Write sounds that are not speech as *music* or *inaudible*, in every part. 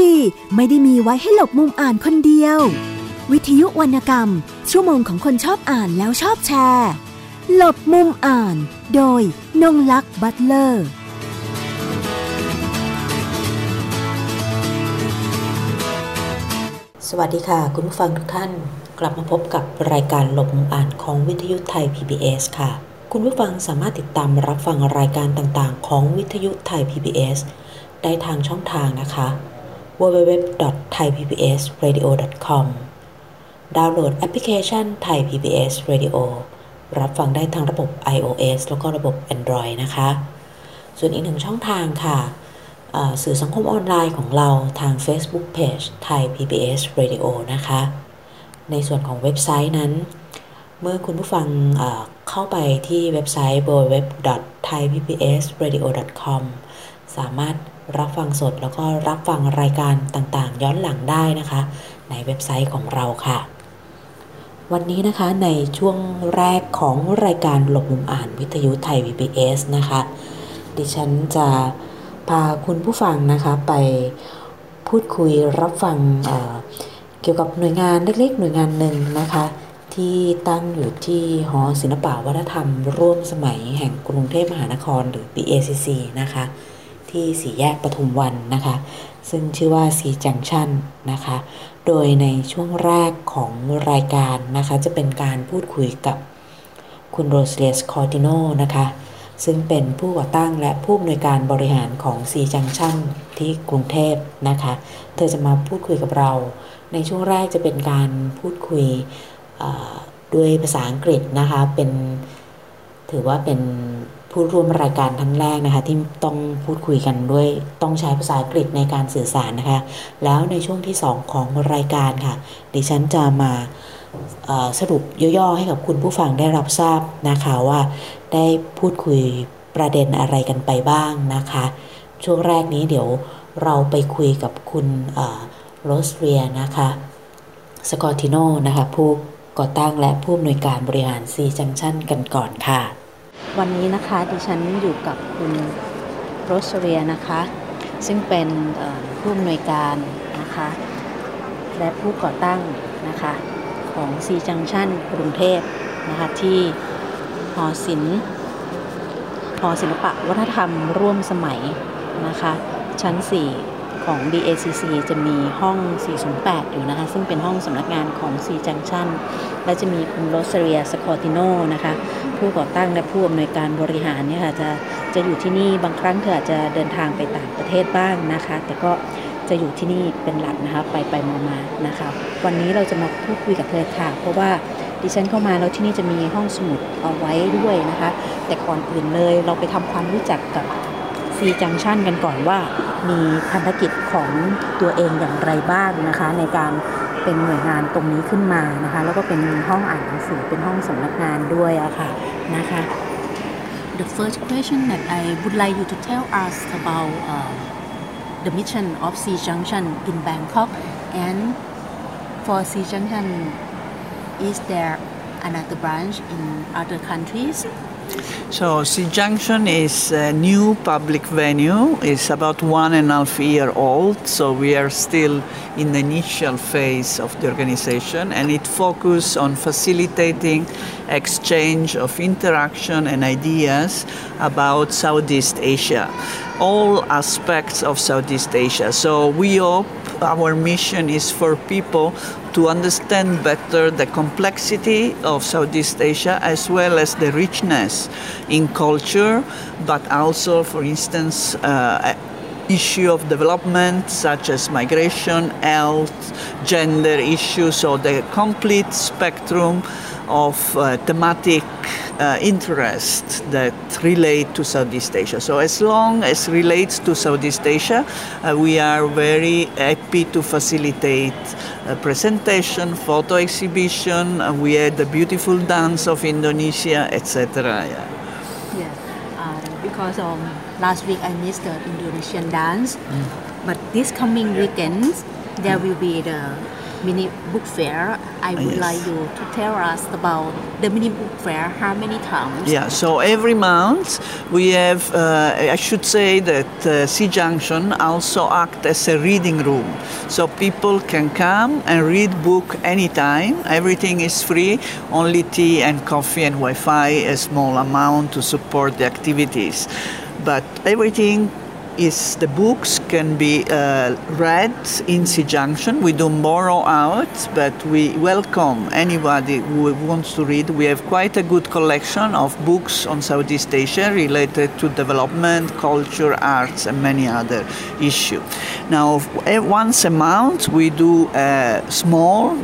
ดีไม่ได้มีไว้ให้หลบมุมอ่านคนเดียว วิทยุวรรณกรรม ชั่วโมงของคนชอบอ่านแล้วชอบแชร์ หลบมุมอ่าน โดยนงลักษ์บัตเลอร์สวัสดีค่ะ คุณผู้ฟังทุกท่าน กลับมาพบกับรายการหลบมุมอ่านของวิทยุไทย PBS ค่ะ คุณผู้ฟังสามารถติดตามรับฟังรายการต่างๆ ของวิทยุไทย PBS ได้ทางช่องทางนะคะ www.thaipbsradio.com ดาวน์โหลดแอปพลิเคชัน Thai PBS Radio รับฟังได้ทางระบบ iOS แล้วก็ระบบ Android นะคะ ส่วนอีกหนึ่งช่องทางค่ะ สื่อสังคมออนไลน์ของเราทาง Facebook Page Thai PBS Radio นะคะ ในส่วนของเว็บไซต์นั้น เมื่อคุณผู้ฟังเข้าไปที่เว็บไซต์ www.thaipbsradio.com สามารถ รับฟังสดแล้วก็รับฟังรายการต่างๆ ย้อนหลังได้นะคะ ในเว็บไซต์ของเราค่ะ วันนี้นะคะในช่วงแรกของรายการหลบมุมอ่านวิทยุไทย PBS นะคะ ดิฉันจะพาคุณผู้ฟังนะคะไปพูดคุยรับฟังเเกี่ยวกับหน่วยงานเล็กๆ หน่วยงานหนึ่งนะคะ ที่ตั้งอยู่ที่หอศิลปวัฒนธรรม ร่วมสมัยแห่งกรุงเทพมหานครหรือ BACC นะคะ ที่สี่แยกปทุมวันนะคะ ซึ่งชื่อว่าซีจังชันนะคะ โดยในช่วงแรกของรายการนะคะ จะเป็นการพูดคุยกับคุณโรสเลสคอร์ติโนนะคะ ซึ่งเป็นผู้ก่อตั้งและผู้อำนวยการบริหารของซีจังชันที่กรุงเทพนะคะ เธอจะมาพูดคุยกับเรา ในช่วงแรกจะเป็นการพูดคุยด้วยภาษาอังกฤษนะคะ เป็นถือว่าเป็น ผู้ร่วมรายการทั้งแรกนะคะ ที่ต้องพูดคุยกันด้วยต้องใช้ภาษาอังกฤษในการสื่อสารนะคะ แล้วในช่วงที่ 2 ของรายการค่ะ ดิฉันจะมาสรุปย่อๆให้กับคุณผู้ฟังได้รับทราบนะคะว่า ได้พูดคุยประเด็นอะไรกันไปบ้างนะคะ ช่วงแรกนี้เดี๋ยวเราไปคุยกับคุณโรสเรียนะคะสกอติโนนะคะผู้ก่อตั้งและผู้อำนวยการบริหารซีจังชั่นกันก่อนค่ะ วันนี้นะคะดิฉันอยู่กับคุณโรสเรียนะคะ ซึ่งเป็นผู้อำนวยการนะคะ และผู้ก่อตั้งนะคะของซีจังชันกรุงเทพนะคะที่หอศิลป์หอศิลปะวัฒนธรรมร่วมสมัยนะคะ ชั้น 4 ของ BACC จะมีห้อง 408 อยู่นะคะ ซึ่งเป็นห้องสำนักงานของ C Junction และจะมีคุณโรสเรียสคอติโนนะคะ ผู้ก่อตั้งและผู้อำนวยการบริหารเนี่ยค่ะจะจะอยู่ที่นี่บางครั้งเธออาจจะเดินทางไปต่างประเทศบ้างนะคะ แต่ก็จะอยู่ที่นี่เป็นหลักนะคะ ไปไปมามานะคะ วันนี้เราจะมาพูดคุยกับเธอค่ะ เพราะว่าดิฉันเข้ามาแล้วที่นี่จะมีห้องสมุดเอาไว้ด้วยนะคะ แต่ก่อนอื่นเลยเราไปทำความรู้จักกับ ซีจังชันกันก่อนว่า มีภารกิจของตัวเองอย่างไรบ้างนะคะ ในการเป็นหน่วยงานตรงนี้ขึ้นมานะคะ แล้วก็เป็นห้องอ่านหนังสือเป็นห้องสำนักงานด้วยอะค่ะนะคะ The first question that I would like you to tell us about uh, the mission of C Junction in Bangkok and for C Junction is there another branch in other countries So C Junction is a new public venue. It's about one and a half year old, so we are still in the initial phase of the organization, and it focuses on facilitating exchange of interaction and ideas about Southeast Asia, all aspects of Southeast Asia. So we hope our mission is for people to understand better the complexity of Southeast Asia as well as the richness in culture, but also, for instance, uh, issue of development such as migration, health, gender issues, so the complete spectrum of uh, thematic uh, interest that relate to Southeast Asia. So as long as relates to Southeast Asia, uh, we are very happy to facilitate presentation, photo exhibition. Uh, we had the beautiful dance of Indonesia, etc. Yeah. Yes, um, because um, last week I missed the Indonesian dance, mm. but this coming weekend there will be the mini book fair. I would Yes. like you to tell us about the mini book fair. How many times? Yeah, so every month we have, uh, I should say that uh, Sea Junction also act as a reading room. So people can come and read book anytime. Everything is free, only tea and coffee and Wi-Fi, a small amount to support the activities. But everything is the books can be uh, read in Sea Junction. We don't borrow out, but we welcome anybody who wants to read. We have quite a good collection of books on Southeast Asia related to development, culture, arts, and many other issues. Now, eh, once a month, we do a small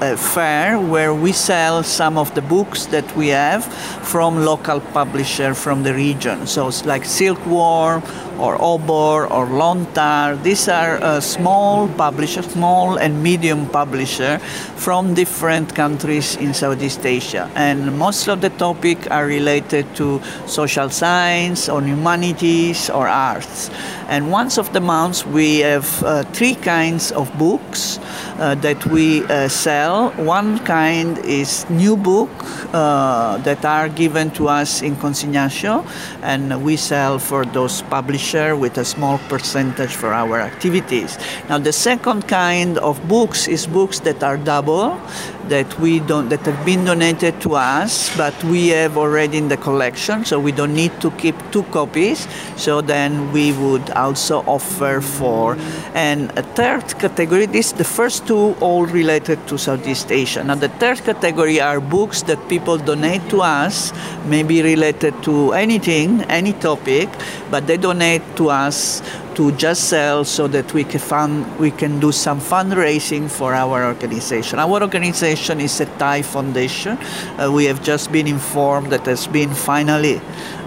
a fair where we sell some of the books that we have from local publisher from the region. So it's like Silkworm or Obor or Lontar. These are uh, small publishers, small and medium publishers from different countries in Southeast Asia. And most of the topics are related to social science or humanities or arts. And once of the months we have uh, three kinds of books uh, that we uh, sell. One kind is new book uh, that are given to us in consignation, and we sell for those publisher with a small percentage for our activities. Now the second kind of books is books that are double, that we don't that have been donated to us, but we have already in the collection, so we don't need to keep two copies. So then we would also offer for and a third category. This the first two all related to Southeast Asia. Now the third category are books that people donate to us, maybe related to anything, any topic, but they donate to us to just sell so that we can fund, we can do some fundraising for our organization. Our organization is a Thai foundation. Uh, we have just been informed that has been finally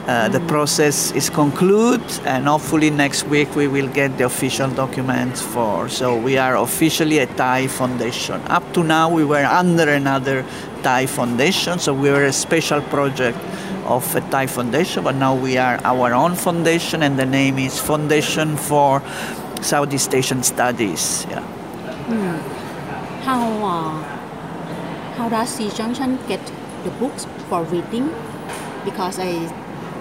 uh, the process is concluded and hopefully next week we will get the official documents for so we are officially a thai foundation up to now we were under another thai foundation so we were a special project of a thai foundation but now we are our own foundation and the name is foundation for southeast asian studies yeah. How uh, how does C Junction get the books for reading? Because I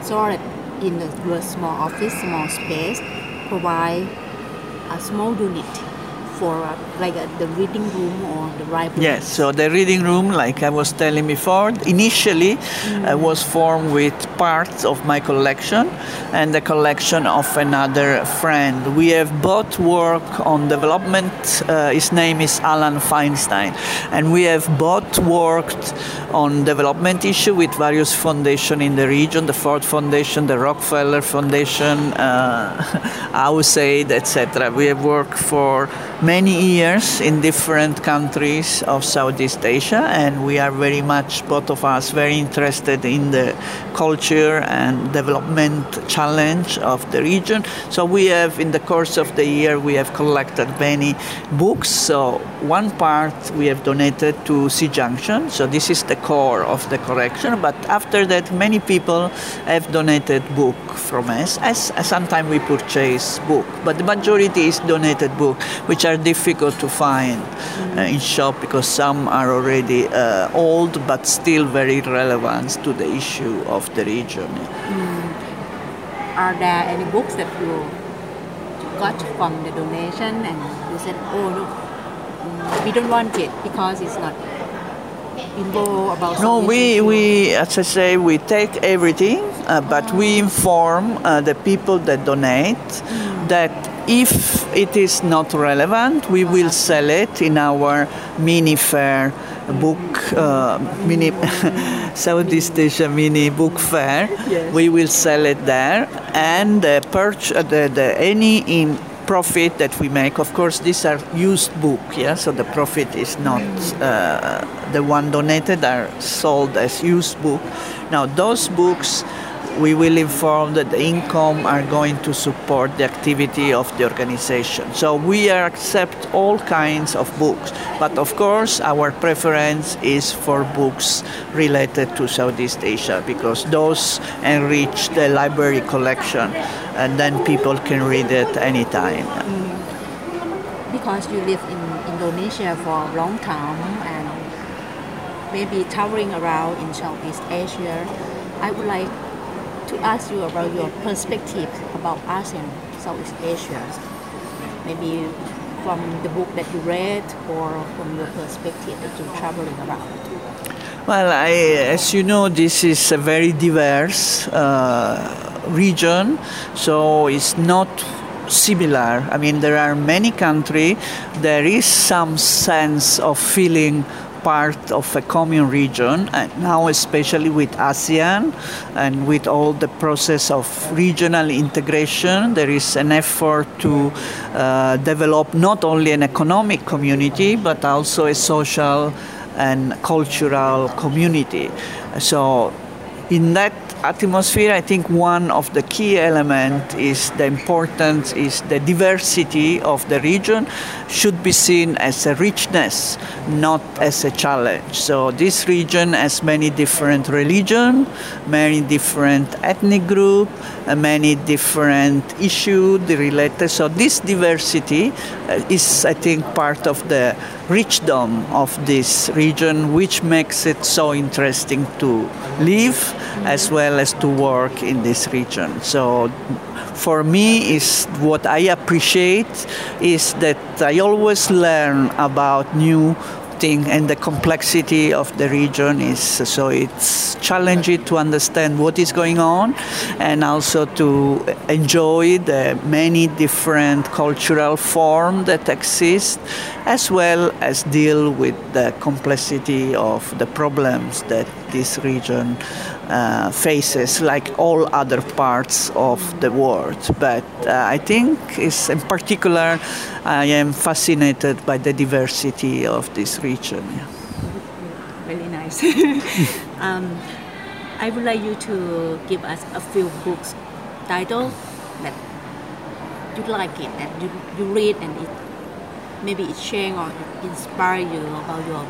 saw that in the, small office, small space, provide a small unit for uh, like uh, the reading room or the library. Yes, so the reading room, like I was telling before, initially uh, was formed with parts of my collection and the collection of another friend. We have both worked on development. Uh, his name is Alan Feinstein, and we have both worked on development issue with various foundations in the region, the Ford Foundation, the Rockefeller Foundation, uh, *laughs* USAID, etc. We have worked for many years in different countries of Southeast Asia, and we are very much, both of us, very interested in the culture and development challenge of the region. So we have, in the course of the year, we have collected many books. So one part we have donated to Sea Junction. So this is the core of the collection. But after that, many people have donated book from us. As, as sometimes we purchase book, but the majority is donated book, which are difficult to find uh, in shop because some are already uh, old but still very relevant to the issue of the region. Are there any books that you got from the donation and you said, oh no, mm, we don't want it because it's not No, we, we, as I say, we take everything, uh, but we inform uh, the people that donate that if it is not relevant, we will sell it in our mini fair book, uh, mini *laughs* Southeast Asia mini book fair. We will sell it there, and uh, the, the any in profit that we make. Of course, these are used book, yeah. So the profit is not uh, the one donated; are sold as used book. Now those books. We will inform that the income are going to support the activity of the organization. So we accept all kinds of books, but of course our preference is for books related to Southeast Asia because those enrich the library collection, and then people can read it anytime. Mm. because you live in, in Indonesia for a long time and maybe traveling around in Southeast Asia, I would like to ask you about your perspective about ASEAN, Southeast Asia. Maybe from the book that you read or from your perspective that you're traveling around. Well, I, as you know, this is a very diverse uh, region, so it's not similar. I mean, there are many countries. There is some sense of feeling part of a common region, and now especially with ASEAN and with all the process of regional integration, there is an effort to uh, develop not only an economic community but also a social and cultural community. So, in that atmosphere, I think one of the key elements is the importance is the diversity of the region should be seen as a richness, not as a challenge. So this region has many different religion, many different ethnic group, many different issues related. So this diversity uh, is, I think, part of the richdom of this region, which makes it so interesting to live as well as to work in this region. So for me is what I appreciate is that I always learn about new thing and the complexity of the region is so it's challenging to understand what is going on and also to enjoy the many different cultural forms that exist as well as deal with the complexity of the problems that this region uh, faces like all other parts of the world but uh, i think is in particular i am fascinated by the diversity of this region Really nice. *laughs* um, I would like you to give us a few books title that you like it that you, you read and it maybe it change or inspire you about your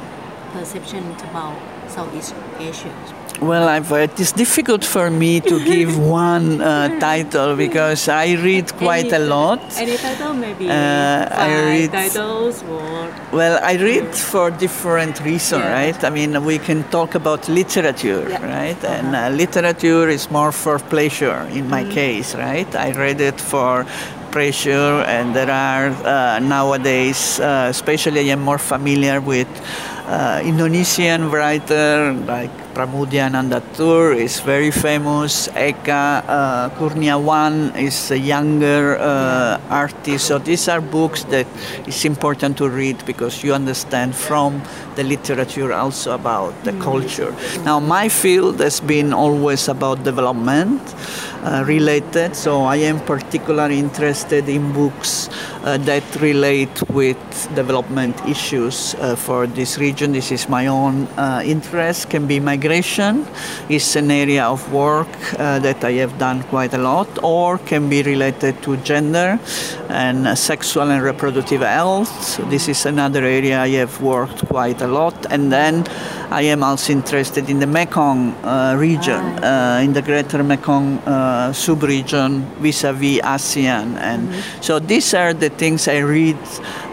perception about Southeast Asia. Well, I've, it is difficult for me to give *laughs* one uh, title because I read quite a lot. Any title maybe Uh, I read- titles or Well, I read for different reasons, Yeah. right? I mean, we can talk about literature, Yeah. right? And uh, literature is more for pleasure in my case, right? I read it for pleasure, and there are uh, nowadays, uh, especially I am more familiar with uh, Uh, Indonesian writer like Pramudia Nandatur is very famous. Eka uh, Kurniawan is a younger uh, artist. So these are books that it's important to read because you understand from the literature also about the culture. Now my field has been always about development uh, related. So I am particularly interested in books uh, that relate with development issues uh, for this region. This is my own uh, interest. Can be migration, is an area of work uh, that I have done quite a lot, or can be related to gender and sexual and reproductive health. So this is another area I have worked quite a lot. And then I am also interested in the Mekong uh, region, uh, in the greater Mekong uh, sub-region vis-a-vis ASEAN. And so these are the things I read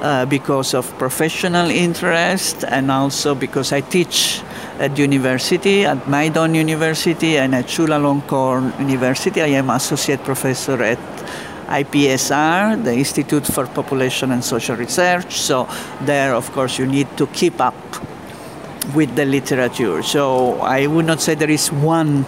uh, because of professional interest and also because I teach at university, at Maidon University and at Chulalongkorn University. I am associate professor at IPSR, the Institute for Population and Social Research. So there, of course, you need to keep up with the literature. So I would not say there is one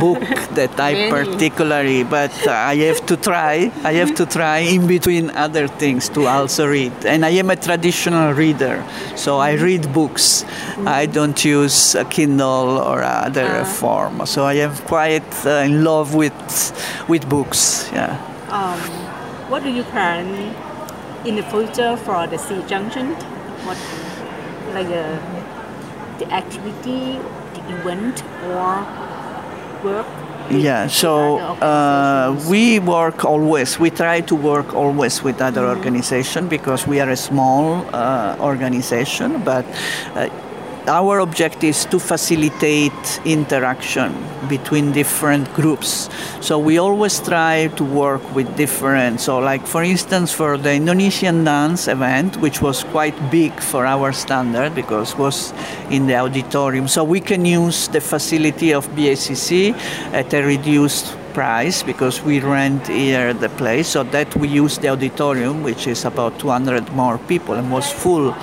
book *laughs* that I particularly, but uh, I have to try. I have to try in between other things to also read. And I am a traditional reader, so I read books. I don't use a Kindle or other form. So I am quite uh, in love with with books. Yeah. um, what do you plan in the future for the Sea Junction? What like uh, the activity, the event, or work? Yeah, so uh, we work always, we try to work always with other organizations because we are a small uh, organization, but uh, our objective is to facilitate interaction between different groups. So we always try to work with different. So, like for instance, for the Indonesian dance event, which was quite big for our standard because was in the auditorium. So we can use the facility of BACC at a reduced price because we rent here the place so that we use the auditorium which is about 200 more people and was full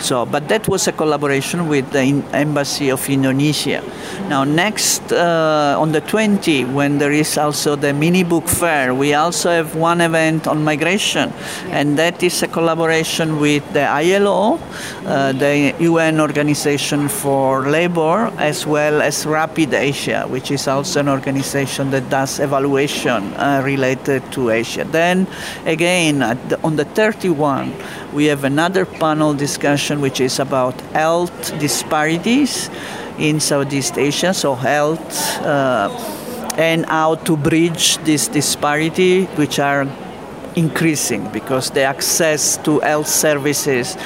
so, but that was a collaboration with the Embassy of Indonesia. Now, next uh, on the 20, when there is also the mini book fair, we also have one event on migration, yeah. and that is a collaboration with the ILO, uh, the UN Organization for Labor, as well as Rapid Asia, which is also an organization that does evaluation uh, related to Asia. Then, again, the, on the 31, we have another panel discussion which is about health disparities in Southeast Asia, so health uh, and how to bridge this disparity, which are increasing because the access to health services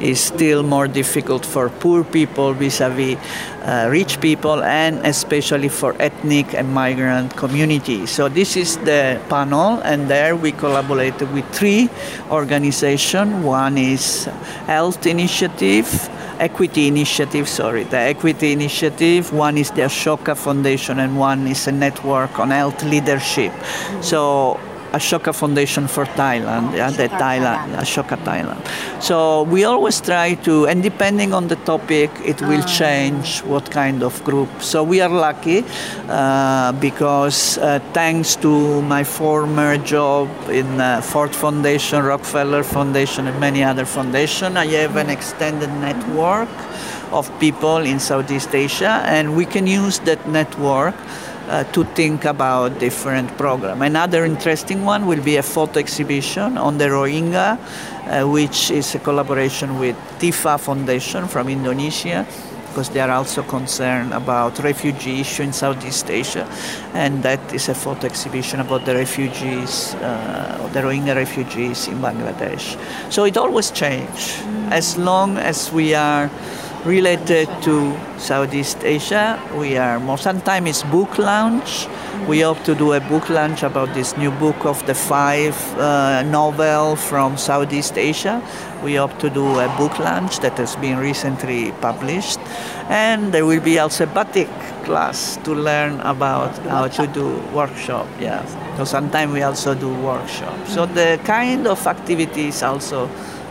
is still more difficult for poor people vis-a-vis uh, rich people and especially for ethnic and migrant communities. So this is the panel and there we collaborated with three organizations. One is Health Initiative, Equity Initiative, sorry, the Equity Initiative. One is the Ashoka Foundation and one is a network on health leadership. So Ashoka Foundation for Thailand, yeah, the Thailand, Ashoka Thailand. So we always try to, and depending on the topic, it will ah. change what kind of group. So we are lucky uh, because uh, thanks to my former job in uh, Ford Foundation, Rockefeller Foundation, and many other foundations, I have an extended network of people in Southeast Asia, and we can use that network uh, to think about different program. Another interesting one will be a photo exhibition on the Rohingya, uh, which is a collaboration with Tifa Foundation from Indonesia because they are also concerned about refugee issue in Southeast Asia, and that is a photo exhibition about the refugees, uh, the Rohingya refugees in Bangladesh. So it always changes as long as we are related to Southeast Asia. We are more sometimes it's book launch. We hope to do a book launch about this new book of the five uh, novel from Southeast Asia. We hope to do a book launch that has been recently published, and there will be also a batik class to learn about how to do workshop. Yeah, so sometimes we also do workshop. So the kind of activity is also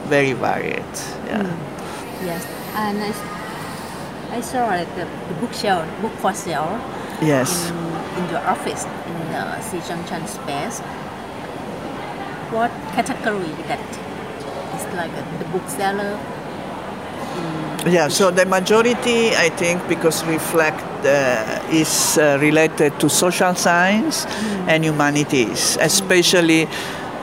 very varied. Yeah. Mm. Yes and I, I saw like the, the bookshelf, book for sale. Yes. In, in your office in the C Junction space. What category that is like a, the bookseller? Yeah, so the majority, I think, because reflect uh, is uh, related to social science mm. and humanities, especially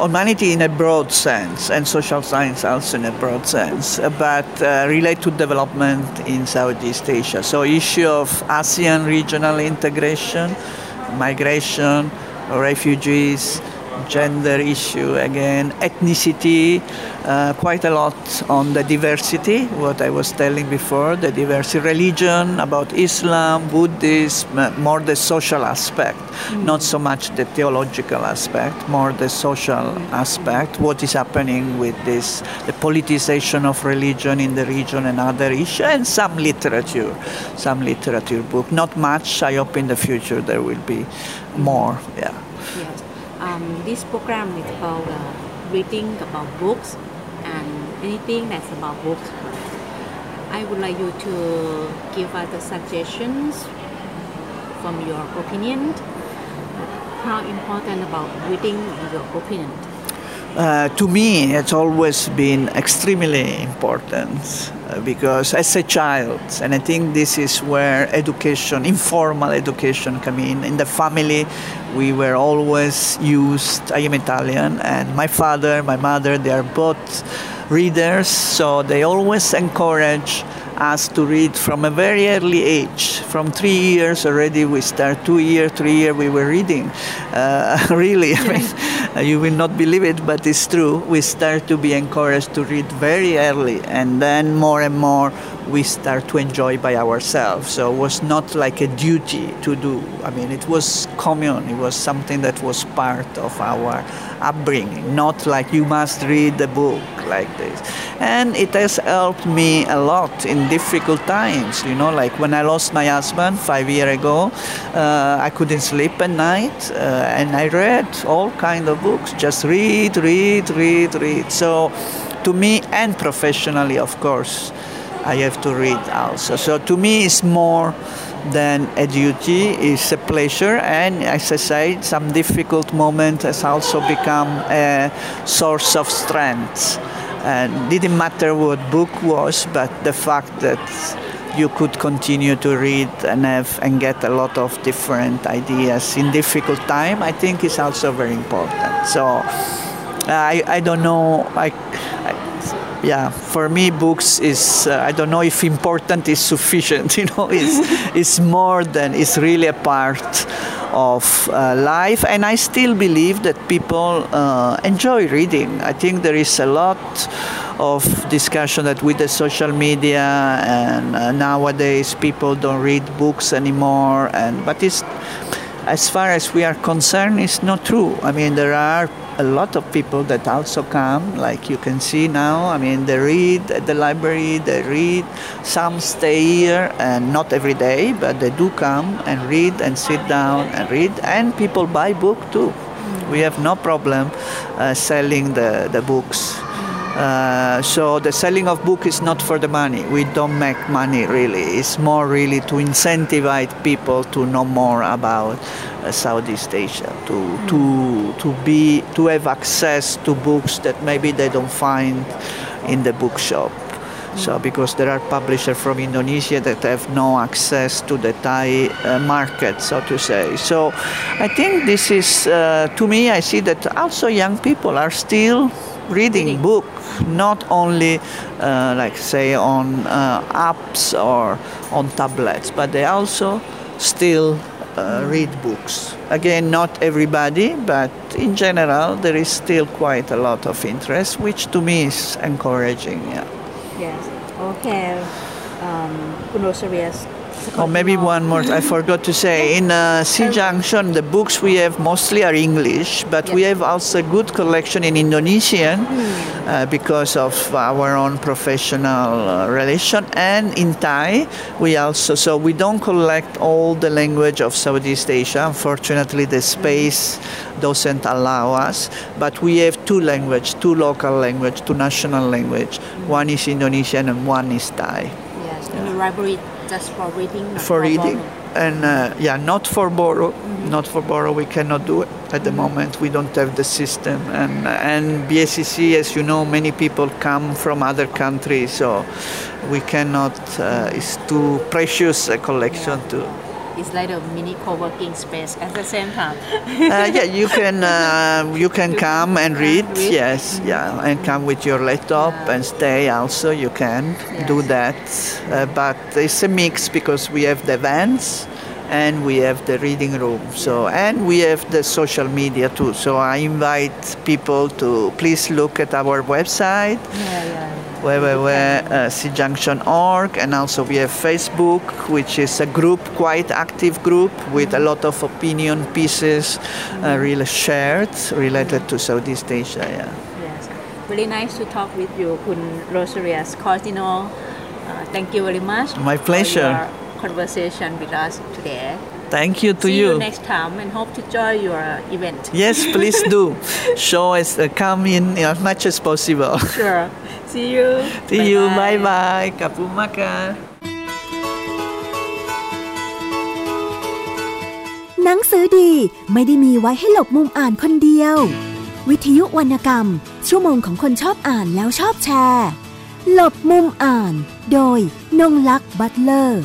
humanity in a broad sense and social science also in a broad sense, but uh, relate to development in Southeast Asia. So issue of ASEAN regional integration, migration, refugees, gender issue again, ethnicity, uh, quite a lot on the diversity, what I was telling before, the diversity religion, about Islam, Buddhism, more the social aspect, mm-hmm. not so much the theological aspect, more the social aspect, what is happening with this, the politicization of religion in the region and other issues, and some literature, some literature book. Not much, I hope in the future there will be more, yeah. Um, this program is about uh, reading about books and anything that's about books. I would like you to give us the suggestions from your opinion. How important about reading in your opinion? Uh, to me, it's always been extremely important because as a child, and I think this is where education, informal education, come in. In the family, we were always used. I am Italian, and my father, my mother, they are both readers, so they always encourage us to read from a very early age. From three years already, we start two year, three year, we were reading. Uh, *laughs* really, I mean, you will not believe it, but it's true. We start to be encouraged to read very early, and then more and more we start to enjoy by ourselves. So it was not like a duty to do. I mean, it was common. It was something that was part of our upbringing, not like you must read the book like this. And it has helped me a lot in difficult times. You know, like when I lost my husband five years ago, uh, I couldn't sleep at night, uh, and I read all kind of books. Just read, read, read, read. So, to me and professionally, of course, I have to read also. So to me, it's more than a duty, it's a pleasure, and as I said, some difficult moment has also become a source of strength. And didn't matter what book was, but the fact that you could continue to read and have and get a lot of different ideas in difficult time, I think is also very important. So uh, I, I don't know. I, yeah, for me, books is uh, I don't know if important is sufficient. *laughs* You know, it's it's more than it's really a part of uh, life, and I still believe that people uh, enjoy reading. I think there is a lot of discussion that with the social media and uh, nowadays people don't read books anymore, and but it's as far as we are concerned, it's not true. I mean, there are a lot of people that also come, like you can see now. I mean, they read at the library, they read. Some stay here, and not every day, but they do come and read and sit down and read. And people buy book too. We have no problem uh, selling the, the books. Uh, so the selling of book is not for the money. We don't make money really. It's more really to incentivize people to know more about uh, Southeast Asia, to to to be to have access to books that maybe they don't find in the bookshop. So because there are publishers from Indonesia that have no access to the Thai uh, market, so to say. So I think this is, uh, to me, I see that also young people are still reading book, not only uh, like say on uh, apps or on tablets, but they also still uh, read books. Again, not everybody, but in general, there is still quite a lot of interest, which to me is encouraging. Yeah. Yes. Okay. Um, คุ or maybe one more, I forgot to say. In uh, C Junction, the books we have mostly are English, but we have also a good collection in Indonesian uh, because of our own professional uh, relation, and in Thai we also. So we don't collect all the language of Southeast Asia. Unfortunately, the space doesn't allow us. But we have two language, two local language, two national language. One is Indonesian and one is Thai. Yes, yeah. the library just for reading. for reading borrowing. and uh, yeah not for borrow not for borrow we cannot do it at the moment we don't have the system and and BSCC as you know many people come from other countries so we cannot uh, it's too precious a collection to It's like a mini co-working space at the same time. uh, yeah, you can uh, you can come and read. read. Yes, yeah, and come with your laptop and stay. Also, you can do that. Uh, but it's a mix because we have the events and we have the reading room. So and we have the social media too. So I invite people to please look at our website yeah, yeah. www.cjunction.org and also we have Facebook which is a group quite active group with a lot of opinion pieces uh, really shared related to Southeast Asia yeah. Yes. Very nice to talk with you, Kun Rosarias Cardinal. Uh, thank you very much. My pleasure. Your conversation with us today. Thank you to See you. you next time and hope to join your event. Yes, please do. Show us, uh, come in as much as possible. Sure. See you. See you. Bye bye. Kapumaka. หนังสือดีไม่ได้มีไว้ให้หลบมุมอ่านคนเดียว วิทยุวรรณกรรม ชั่วโมงของคนชอบอ่านแล้วชอบแชร์ หลบมุมอ่าน โดยนงลักษ์บัตเลอร์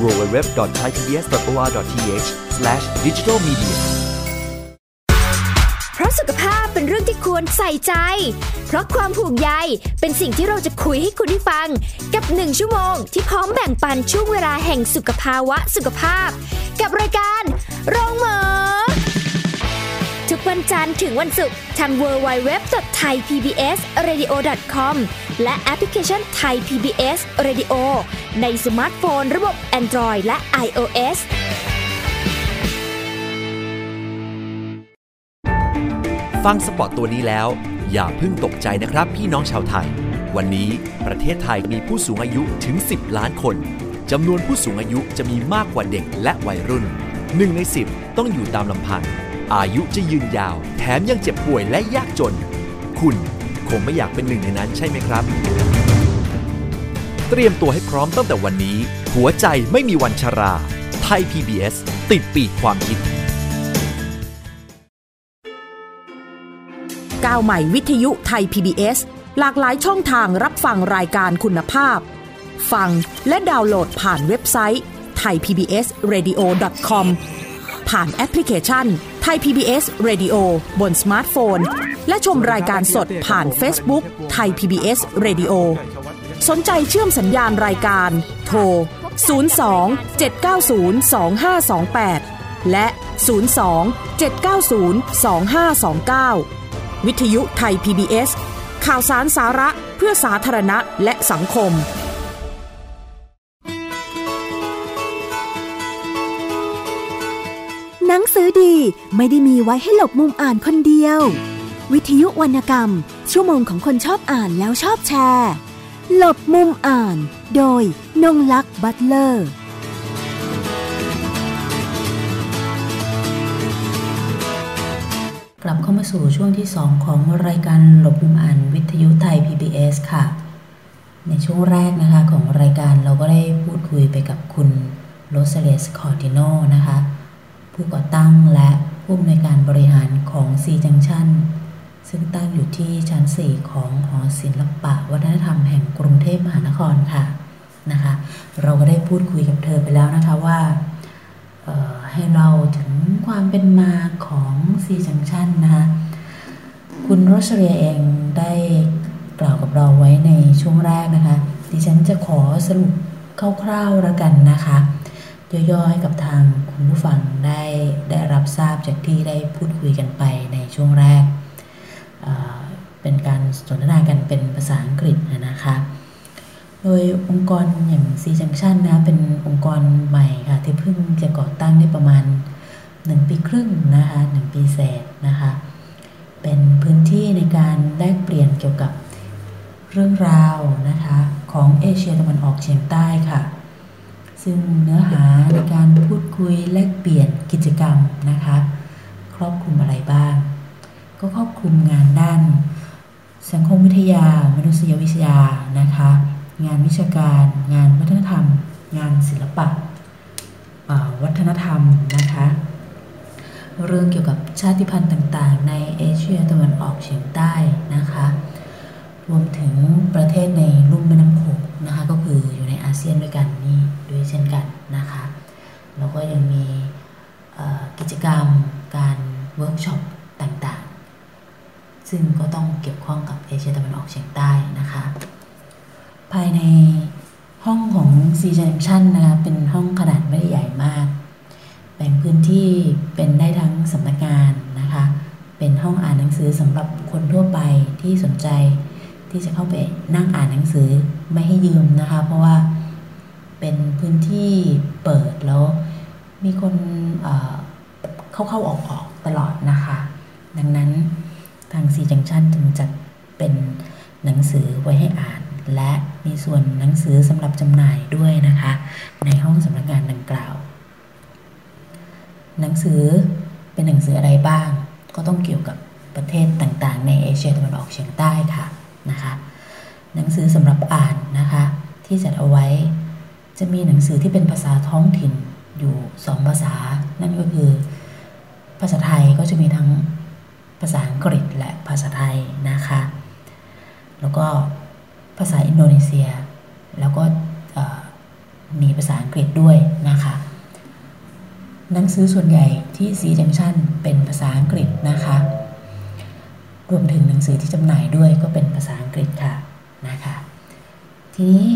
www.thaipbs.or.th/digitalmedia เพราะสุขภาพเป็นเรื่องที่ควรใส่ใจ เพราะความผูกใยเป็นสิ่งที่เราจะคุยให้คุณได้ฟัง กับหนึ่งชั่วโมงที่พร้อมแบ่งปันช่วงเวลาแห่งสุขภาวะสุขภาพ กับรายการโรงหมอ วันจันทร์ถึงวันศุกร์ทาง www.thaipbsradio.com และแอปพลิเคชัน Thai PBS Radio ในสมาร์ทโฟนระบบ Android และ iOS ฟังสปอตตัวนี้แล้ว อย่าเพิ่งตกใจนะครับพี่น้องชาวไทย วันนี้ประเทศไทยมีผู้สูงอายุถึง 10 ล้านคนจำนวนผู้สูงอายุจะมีมากกว่าเด็กและวัยรุ่นหนึ่งใน 10 ต้องอยู่ตามลำพัง อายุจะยืนยาว แถมยังเจ็บป่วยและยากจน คุณคงไม่อยากเป็นหนึ่งในนั้นใช่ไหมครับ เตรียมตัวให้พร้อมตั้งแต่วันนี้ หัวใจไม่มีวันชรา ไทย PBS ติดปีกความคิดก้าวใหม่วิทยุไทย PBS หลากหลายช่องทางรับฟังรายการคุณภาพ ฟังและดาวน์โหลดผ่านเว็บไซต์ thaipbsradio.com ผ่านแอปพลิเคชัน Thai PBS Radio บนสมาร์ทโฟน และชมรายการสดผ่าน Facebook Thai PBS Radio สนใจเชื่อมสัญญาณรายการ โทร 02 790 2528 และ 02 790 2529 วิทยุไทย PBS ข่าวสารสาระเพื่อสาธารณะและสังคม ดีไม่ได้มีไว้ให้หลบมุมอ่านคนเดียว วิทยุวรรณกรรม ชั่วโมงของคนชอบอ่านแล้วชอบแชร์ หลบมุมอ่าน โดยนงลักษ์บัตเลอร์กลับเข้ามาสู่ช่วงที่ 2 ของรายการหลบมุมอ่านวิทยุไทย PBS ค่ะ ในช่วงแรกนะคะของรายการเราก็ได้พูดคุยไปกับคุณโรซาเลีย สคอร์ติโนนะคะ ผู้ก่อตั้งและผู้อำนวยการบริหารของ SEA Junction ซึ่งตั้งอยู่ที่ชั้น 4 ของหอศิลปะวัฒนธรรมแห่งกรุงเทพมหานครค่ะนะคะ เราก็ได้พูดคุยกับเธอไปแล้วนะคะว่าให้เราถึงความเป็นมาของ C Junction นะคะคุณโรสเรียเองได้กล่าวกับเราไว้ในช่วงแรกนะคะ ดิฉันจะขอสรุปคร่าวๆแล้วกันนะคะ ย่อๆให้กับทาง คุณผู้ฟังได้ได้รับทราบจากที่ได้พูดคุยกันไปในช่วงแรกเเป็นการสนทนากันเป็นภาษาอังกฤษนะคะโดยองค์กรอย่าง C Junction นะเป็นองค์กรใหม่ค่ะที่เพิ่งจะก่อตั้งได้ประมาณ 1 ปีครึ่งนะคะ1ปีเศษนะคะ เป็นพื้นที่ในการแลกเปลี่ยนเกี่ยวกับเรื่องราวนะคะของเอเชียตะวันออกเฉียงใต้ค่ะ ซึ่งเนื้อหาในการพูดคุยแลกเปลี่ยนกิจกรรมนะคะ ครอบคลุมอะไรบ้าง ก็ครอบคลุมงานด้าน สังคมวิทยา มนุษยวิทยานะคะ งานวิชาการ งานวัฒนธรรม งานศิลปะวัฒนธรรมนะคะ เรื่องเกี่ยวกับชาติพันธุ์ต่างๆ ในเอเชียตะวันออกเฉียงใต้นะคะ รวมถึงประเทศในลุ่มแม่น้ำโขงนะคะก็คืออยู่ในอาเซียนด้วยกันนี่ด้วยเช่นกันนะคะแล้วก็ยังมีกิจกรรมการเวิร์กช็อปต่างๆ ซึ่งก็ต้องเกี่ยวข้องกับเอเชียตะวันออกเฉียงใต้นะคะภายในห้องของ SEA Junction นะคะเป็นห้องขนาดไม่ได้ใหญ่มาก แบ่งพื้นที่เป็นได้ทั้งสำนักงานนะคะเป็นห้องอ่านหนังสือสำหรับคนทั่วไปที่สนใจ ที่จะเข้าไปนั่งอ่านหนังสือไม่ให้ยืมนะคะ เพราะว่าเป็นพื้นที่เปิดแล้วมีคนเอ่อเข้าๆออกๆตลอดนะคะ ดังนั้นทางซีจังชันจึงจัดเป็นหนังสือไว้ให้อ่าน และมีส่วนหนังสือสำหรับจำหน่ายด้วยนะคะ ในห้องสำนักงานดังกล่าว หนังสือเป็นหนังสืออะไรบ้าง ก็ต้องเกี่ยวกับประเทศต่างๆ ในเอเชียตะวันออกเฉียงใต้ค่ะ นะคะหนังสือสำหรับอ่านนะคะที่จัดเอาไว้จะมีหนังสือที่เป็นภาษาท้องถิ่นอยู่สองภาาษา นั่นก็คือ ภาษาไทยก็จะมีทั้งภาษาอังกฤษและภาษาไทยนะคะ แล้วก็ภาษาอินโดนีเซีย แล้วก็มีภาษาอังกฤษด้วยนะคะ หนังสือส่วนใหญ่ที่ซีจังชันเป็นภาษาอังกฤษนะคะ รวมถึงหนังสือที่จำหน่ายด้วยก็เป็นภาษาอังกฤษค่ะนะคะทีนี้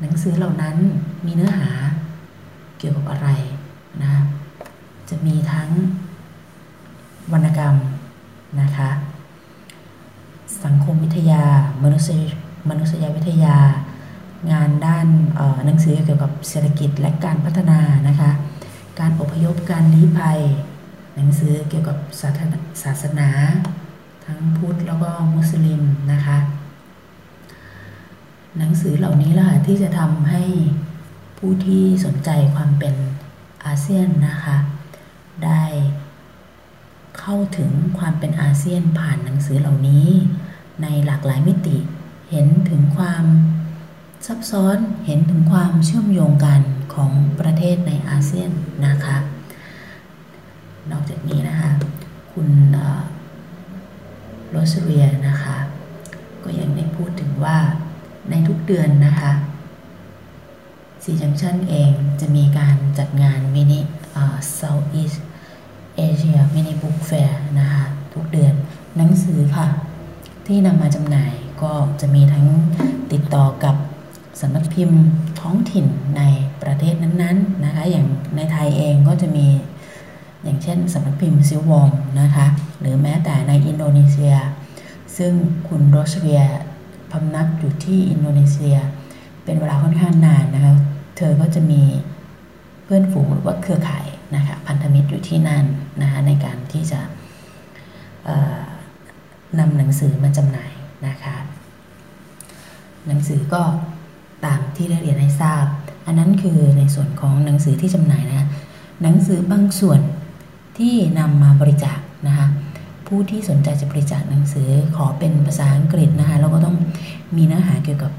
หนังสือเหล่านั้นมีเนื้อหาเกี่ยวกับอะไรนะจะมีทั้งวรรณกรรมนะคะสังคมวิทยามนุษยมนุษยวิทยา งานด้านหนังสือเกี่ยวกับเศรษฐกิจและการพัฒนานะคะการอพยพการลี้ภัย หนังสือเกี่ยวกับศาสนา ทั้งพุทธแล้วก็มุสลิมนะคะ หนังสือเหล่านี้แหละที่จะทำให้ผู้ที่สนใจความเป็นอาเซียนนะคะ ได้เข้าถึงความเป็นอาเซียนผ่านหนังสือเหล่านี้ ในหลากหลายมิติ เห็นถึงความซับซ้อนเห็นถึงความเชื่อมโยงกันของประเทศในอาเซียนนะคะ นอกจากนี้นะคะ คุณ โรสเรียนะคะ ก็ยังได้พูดถึงว่าในทุกเดือนนะคะซีจังชันเองจะมีการจัดงาน mini Southeast Asia mini book fair นะคะทุกเดือนหนังสือค่ะ ที่นำมาจำหน่ายก็จะมีทั้งติดต่อกับสำนักพิมพ์ท้องถิ่นในประเทศนั้นๆนะคะ อย่างในไทยเองก็จะมีอย่างเช่นสำนักพิมพ์ Silkworm นะคะ หรือแม้แต่ในอินโดนีเซีย ซึ่งคุณโรซาเลียพำนักอยู่ที่อินโดนีเซีย เป็นเวลาค่อนข้างนานนะคะ เธอก็จะมีเพื่อนฝูงหรือว่าเครือข่ายนะคะพันธมิตรอยู่ที่นั่นนะคะในการที่จะนำหนังสือมาจำหน่ายนะคะหนังสือก็ตามที่ได้เรียนให้ทราบ อันนั้นคือในส่วนของหนังสือที่จำหน่ายนะหนังสือบางส่วนที่นำมาบริจาคนะคะ ผู้ที่สนใจจะบริจาคหนังสือขอเป็นภาษาอังกฤษนะคะแล้วก็ต้องมีเนื้อหาเกี่ยวกับ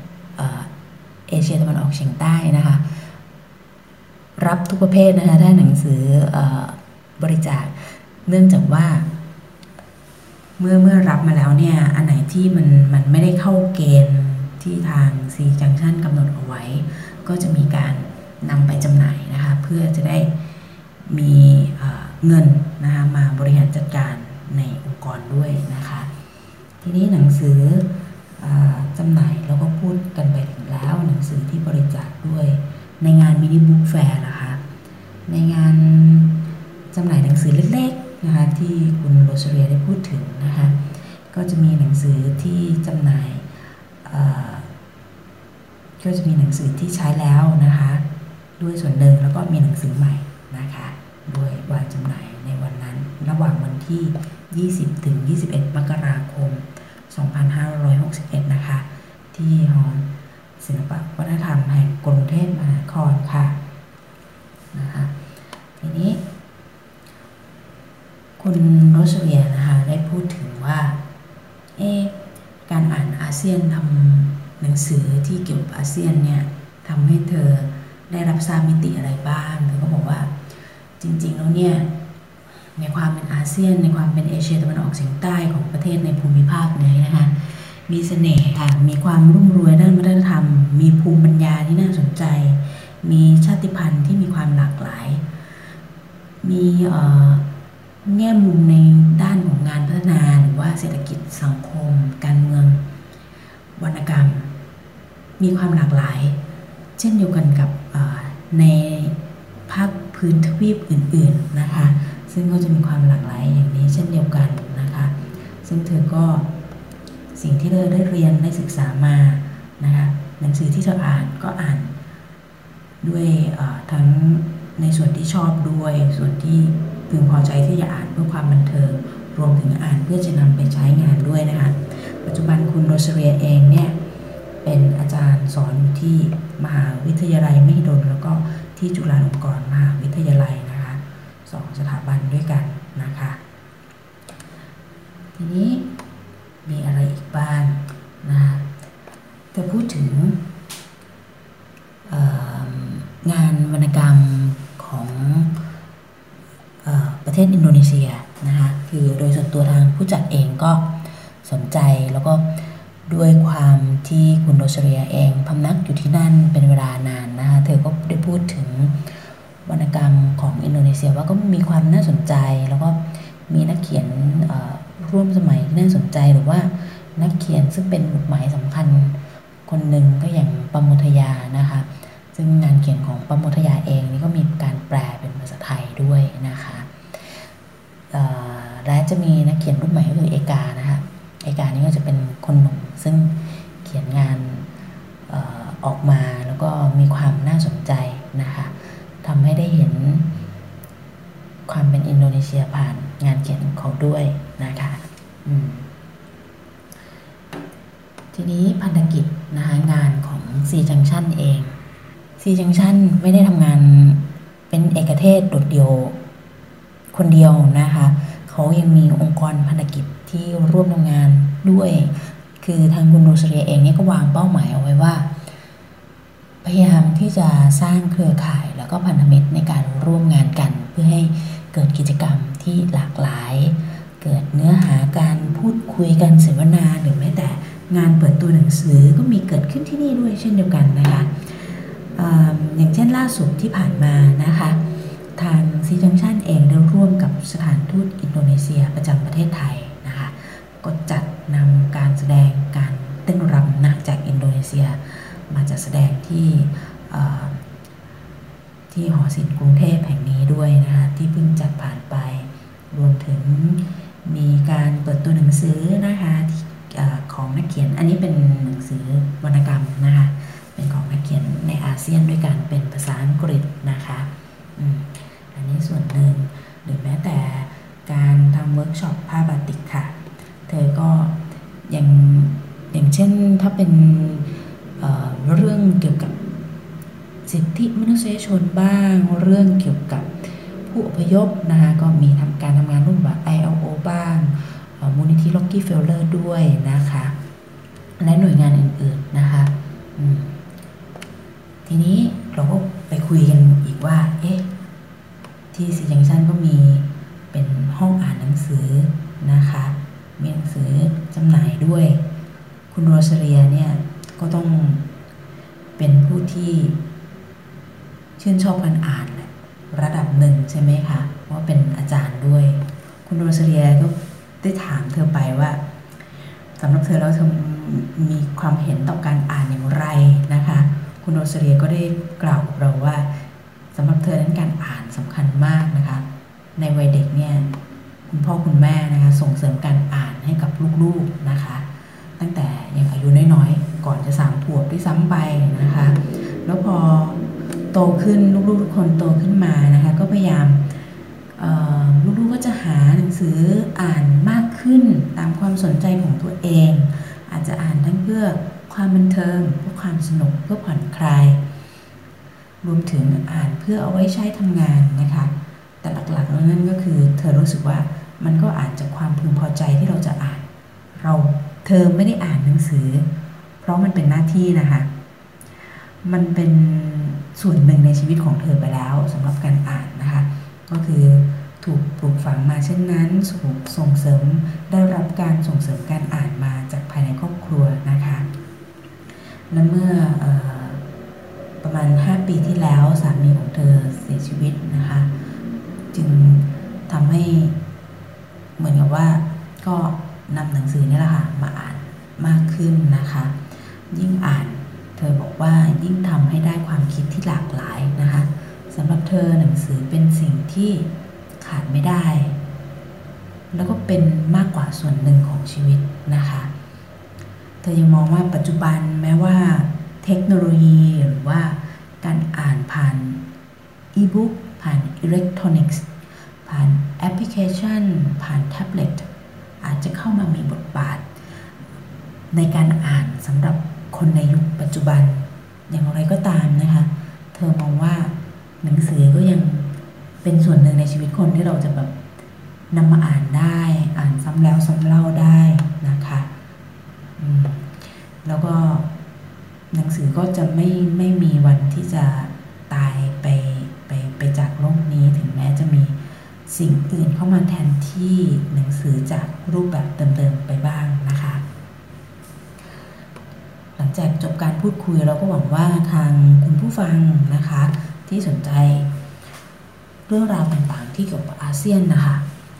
เอเชียตะวันออกเฉียงใต้นะคะ รับทุกประเภทนะคะถ้าหนังสือบริจาค เนื่องจากว่า เมื่อเมื่อรับมาแล้วเนี่ย อันไหนที่มันมันไม่ได้เข้าเกณฑ์ที่ทาง C Junction กำหนดเอาไว้ ก็จะมีการนำไปจำหน่ายนะคะ เพื่อจะได้มีเงินนะคะมาบริหารจัดการ ในองค์กรด้วยนะคะ ทีนี้หนังสือจำหน่ายเราก็พูดกันไปถึงแล้ว หนังสือที่บริจาคด้วย ในงานมินิบุ๊กแฟร์นะคะ ในงานจำหน่ายหนังสือเล็กๆนะคะที่คุณโรสเรียได้พูดถึงนะคะก็จะมีหนังสือที่จำหน่ายก็จะมีหนังสือที่ใช้แล้วนะคะ ด้วยส่วนหนึ่งแล้วก็มีหนังสือใหม่นะคะ ด้วยวางจำหน่ายในวันนั้น ระหว่างวันที่ 20ถึง21 มกราคม 2561 นะคะ ที่หอศิลปวัฒนธรรมแห่งกรุงเทพมหานครค่ะนะคะทีนี้ คุณโรสเวียนะคะ ได้พูดถึงว่า เอการอ่านอาเซียนทำหนังสือที่เกี่ยวกับอาเซียนเนี่ยทำให้เธอได้รับทราบมิติอะไรบ้าง เธอก็บอกว่าจริงๆแล้วเนี่ย ในความเป็นอาเซียน ในความเป็นเอเชียตะวันออกเฉียงใต้ของประเทศในภูมิภาคนี้นะคะมีเสน่ห์ค่ะมีความรุ่มรวยด้านวัฒนธรรม มีภูมิปัญญาที่น่าสนใจ มีชาติพันธุ์ที่มีความหลากหลาย มีแง่มุมในด้านของงานพัฒนาหรือว่าเศรษฐกิจสังคม การเมือง วรรณกรรม มีความหลากหลาย เช่นเดียวกันกับในภาคพื้นทวีปอื่น ๆนะคะ ซึ่งก็จะมีความหลากหลายอย่างนี้เช่นเดียวกันนะคะ ซึ่งเธอก็สิ่งที่เธอได้เรียนได้ศึกษามานะคะหนังสือที่เธออ่านก็อ่านด้วยทั้งในส่วนที่ชอบด้วย ส่วนที่พึงพอใจที่จะอ่านเพื่อความบันเทิงรวมถึงอ่านเพื่อจะนำไปใช้งานด้วยนะคะ ปัจจุบันคุณโรสเรียเองเนี่ยเป็นอาจารย์สอนอยู่ที่มหาวิทยาลัยมหิดลแล้วก็ที่จุฬาลงกรณ์มหาวิทยาลัยนะ สองสถาบันด้วยกันนะคะ ทีนี้มีอะไรอีกบ้างนะจะพูดถึงงานวรรณกรรมของประเทศอินโดนีเซียนะคะคือโดยส่วนตัวทางผู้จัดเองก็สนใจแล้วก็ด้วยความที่คุณโรชเรียเองพำนักอยู่ที่นั่นเป็นเวลานานนะคะเธอก็ได้พูดถึง วรรณกรรมของอินโดนีเซียว่าก็มีความน่าสนใจ แล้วก็มีนักเขียนร่วมสมัยที่น่าสนใจหรือว่านักเขียนซึ่งเป็นบุตรหมายสำคัญคนหนึ่งก็อย่างปมุทยานะคะ ซึ่งงานเขียนของปมุทยาเองนี่ก็มีการแปลเป็นภาษาไทยด้วยนะคะและจะมีนักเขียนรุ่นใหม่ก็คือเอกานะคะเอกานี่ก็จะเป็นคนหนุ่มซึ่งเขียนงานออกมาแล้วก็มีความน่าสนใจนะคะ ทำให้ได้เห็นความเป็นอินโดนีเซียผ่านงานเขียนของเขาด้วยนะคะทีนี้พันธกิจนะคะงานของซีจังชันเองซีจังชันไม่ได้ทำงานเป็นเอกเทศโดดเดียวคนเดียวนะคะเขายังมีองค์กรพันธกิจที่ร่วมทำงานด้วย คือทางคุณโรสเรียเองเนี่ยก็วางเป้าหมายเอาไว้ว่า พยายามที่จะสร้างเครือข่ายแล้วก็พันธมิตรในการร่วมงานกัน เพื่อให้เกิดกิจกรรมที่หลากหลาย เกิดเนื้อหาการพูดคุยกันเสวนาหรือแม้แต่งานเปิดตัวหนังสือก็มีเกิดขึ้นที่นี่ด้วยเช่นเดียวกันนะคะอย่างเช่นล่าสุดที่ผ่านมานะคะ ทางซีจังชันเองได้ร่วมกับสถานทูตอินโดนีเซียประจำประเทศไทยนะคะก็จัดนำการแสดงการเต้นรำนะจากอินโดนีเซีย มาจัดแสดงที่ที่หอศิลป์กรุงเทพแห่งนี้ด้วยนะคะที่เพิ่งจัดผ่านไป รวมถึงมีการเปิดตัวหนังสือนะคะของนักเขียนอันนี้เป็นหนังสือวรรณกรรมนะคะเป็นของนักเขียนในอาเซียนด้วยกันเป็นภาษาอังกฤษนะคะอันนี้ส่วนหนึ่งหรือแม้แต่การทำเวิร์กช็อปผ้าบาติกค่ะ เธอก็อย่างอย่างเช่นถ้าเป็น เรื่องเกี่ยวกับสิทธิมนุษยชนบ้าง เรื่องเกี่ยวกับผู้อพยพนะคะก็มีทำการทำงานร่วมกับ ILO บ้างมูลนิธิร็อกกี้เฟลเลอร์ด้วยนะคะ และหน่วยงานอื่นๆนะคะทีนี้เราก็ไปคุยกันอีกว่า เอ๊ะ ที่ SEA Junction ก็มีเป็นห้องอ่านหนังสือนะคะ มีหนังสือจำหน่ายด้วย คุณโรซาเลียเนี่ย ก็ต้องเป็นผู้ที่ชื่นชอบการอ่านระดับหนึ่งใช่ไหมคะว่าเป็นอาจารย์ด้วย คุณโร สเรียก็ได้ถามเธอไปว่าสำหรับเธอแล้วเธอมีความเห็นต่อการอ่านอย่างไรนะคะ คุณโรสเรียก็ได้กล่าวกับเราว่าสำหรับเธอนั้นการอ่านสำคัญมากนะคะ ในวัยเด็กเนี่ยคุณพ่อคุณแม่นะคะส่งเสริมการอ่านให้กับลูกๆนะคะ ตั้งแต่ยังอายุน้อยๆก่อนจะสามขวบด้วยซ้ำไปนะคะ แล้วพอโตขึ้นลูกๆทุกคนโตขึ้นมานะคะ ก็พยายามลูกๆก็ จะหาหนังสืออ่านมากขึ้นตามความสนใจของตัวเอง อาจจะอ่านทั้งเพื่อความบันเทิงเพื่อความสนุกเพื่อผ่อนคลาย รวมถึงอ่านเพื่อเอาไว้ใช้ทำงานนะคะ แต่หลักๆนั่นก็คือ เธอรู้สึกว่ามันก็อาจจะความพึงพอใจที่เราจะอ่าน เราเธอไม่ได้อ่านหนังสือ เพราะมันเป็นหน้าที่นะคะ มันเป็นส่วนหนึ่งในชีวิตของเธอไปแล้วสำหรับการอ่านนะคะ ก็คือ ถูกปลูกฝังมาเช่นนั้นถูกส่งเสริมได้รับการส่งเสริมการอ่านมาจากภายในครอบครัวนะคะและเมื่ออประมาณ 5 ปีที่แล้วสามีของเธอเสียชีวิตนะคะ จึงทำให้เหมือนกับว่าก็นำหนังสือนี่แหละค่ะมาอ่านมากขึ้นนะคะ ยิ่งอ่านเธอบอกว่ายิ่งทำให้ได้ความคิดที่หลากหลายนะคะสำหรับเธอหนังสือเป็นสิ่งที่ ขาดไม่ได้ แล้วก็เป็นมากกว่าส่วนหนึ่งของชีวิตนะคะเธอยังมองว่าปัจจุบันแม้ว่าเทคโนโลยีหรือว่าการอ่านผ่านอีบุ๊กผ่านอิเล็กทรอนิกส์ผ่านแอปพลิเคชัน ผ่านแท็บเล็ตอาจจะเข้ามามีบทบาท ในการอ่านสำหรับคนในยุคปัจจุบัน อย่างไรก็ตามนะคะ เธอมองว่าหนังสือก็ยัง เป็นส่วนหนึ่งในชีวิตคนที่เราจะแบบนำมาอ่านได้ อ่านซ้ำแล้วซ้ำเล่าได้นะคะแล้วก็หนังสือก็จะไม่ไม่มีวันที่จะตายไปไปไปจากโลกนี้ถึงแม้จะมีสิ่งอื่นเข้ามาแทนที่หนังสือจากรูปแบบเดิมๆไปบ้างนะคะ หลังจากจบการพูดคุยเราก็หวังว่าทางคุณผู้ฟังนะคะ ที่สนใจ เรื่องราวต่างๆ ที่เกี่ยวกับอาเซียนนะคะ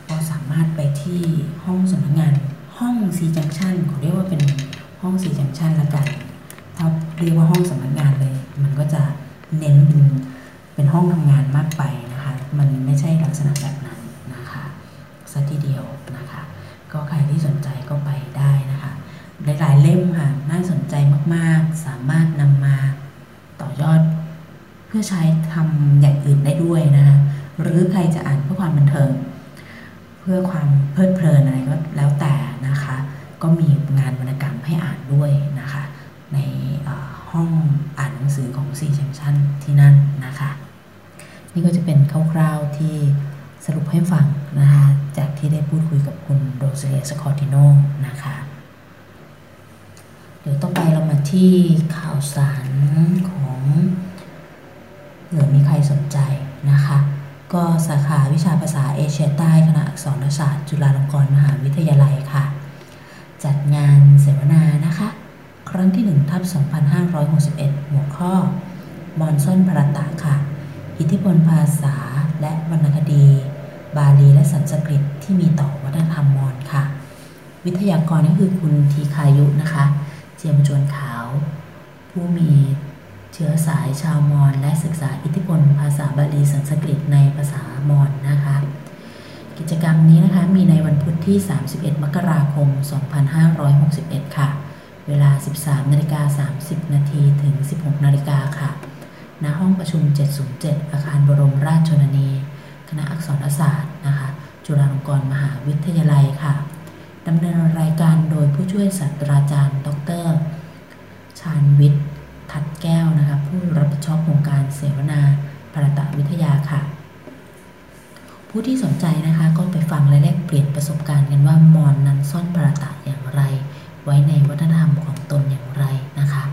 ก็สามารถไปที่ห้องสำนักงงานห้องซีจังชันขอเรียกว่าเป็นห้องซีจังชันละกันถ้าเรียกว่าห้องสำนักงานเลย มันก็จะเน้นเป็นเป็นห้องทำงานมากไปนะคะ มันไม่ใช่ลักษณะแบบนั้นนะคะสัทีเดียวนะคะ ก็ใครที่สนใจก็ไปได้นะคะหลายๆเล่มค่ะ น่าสนใจมากๆ สามารถนำมาต่อยอดเพื่อใช้ทำอย่างอื่นได้ด้วยนะคะ หรือใครจะอ่านเพื่อความบันเทิง เพื่อความเพลิดเพลินอะไรก็แล้วแต่นะคะ ก็มีงานวรรณกรรมให้อ่านด้วยนะคะ ในห้องอ่านหนังสือของ SEA Junction ที่นั่นนะคะ นี่ก็จะเป็นคร่าวๆที่สรุปให้ฟังนะคะ จากที่ได้พูดคุยกับคุณโรซาเลีย สคอร์ติโนนะคะ เดี๋ยวต่อไปเรามาที่ข่าวสารของเผื่อมีใครสนใจนะคะ ก็สาขาวิชาภาษาเอเชียใต้คณะอักษรศาสตร์ จุฬาลงกรณ์มหาวิทยาลัยค่ะ จัดงานเสวนานะคะ ครั้งที่1ทับ2561 หัวข้อ มอนซอนพรตะค่ะ อิทธิพลภาษาและวรรณคดี บาลีและสันสกฤตที่มีต่อวัฒนธรรมมอญค่ะ วิทยากรก็คือคุณทีคายุนะคะ เจียมจวนขาว ผู้มี เชื้อสายชาวมอญและศึกษาอิทธิพลภาษาบาลีสันสกฤตในภาษามอญนะคะ กิจกรรมนี้นะคะมีในวันพุธที่ 31 มกราคม 2561 ค่ะ เวลา 13นาฬิกา30 นาทีถึง 16นาฬิกาค่ะ ณ ห้องประชุม 707 อาคารบรมราชชนนี คณะอักษรศาสตร์นะคะ จุฬาลงกรณ์มหาวิทยาลัยค่ะดำเนินรายการโดยผู้ช่วยศาสตราจารย์ ดร ชาญวิทย์ ทัดแก้วนะคะผู้รับผิดชอบโครงการเสวนาปรตะวิทยาค่ะ ผู้ที่สนใจนะคะก็ไปฟังและแลกเปลี่ยนประสบการณ์กันว่ามอนนั้นซ่อนปรตะอย่างไร ไว้ในวัฒนธรรมของตนอย่างไรนะคะ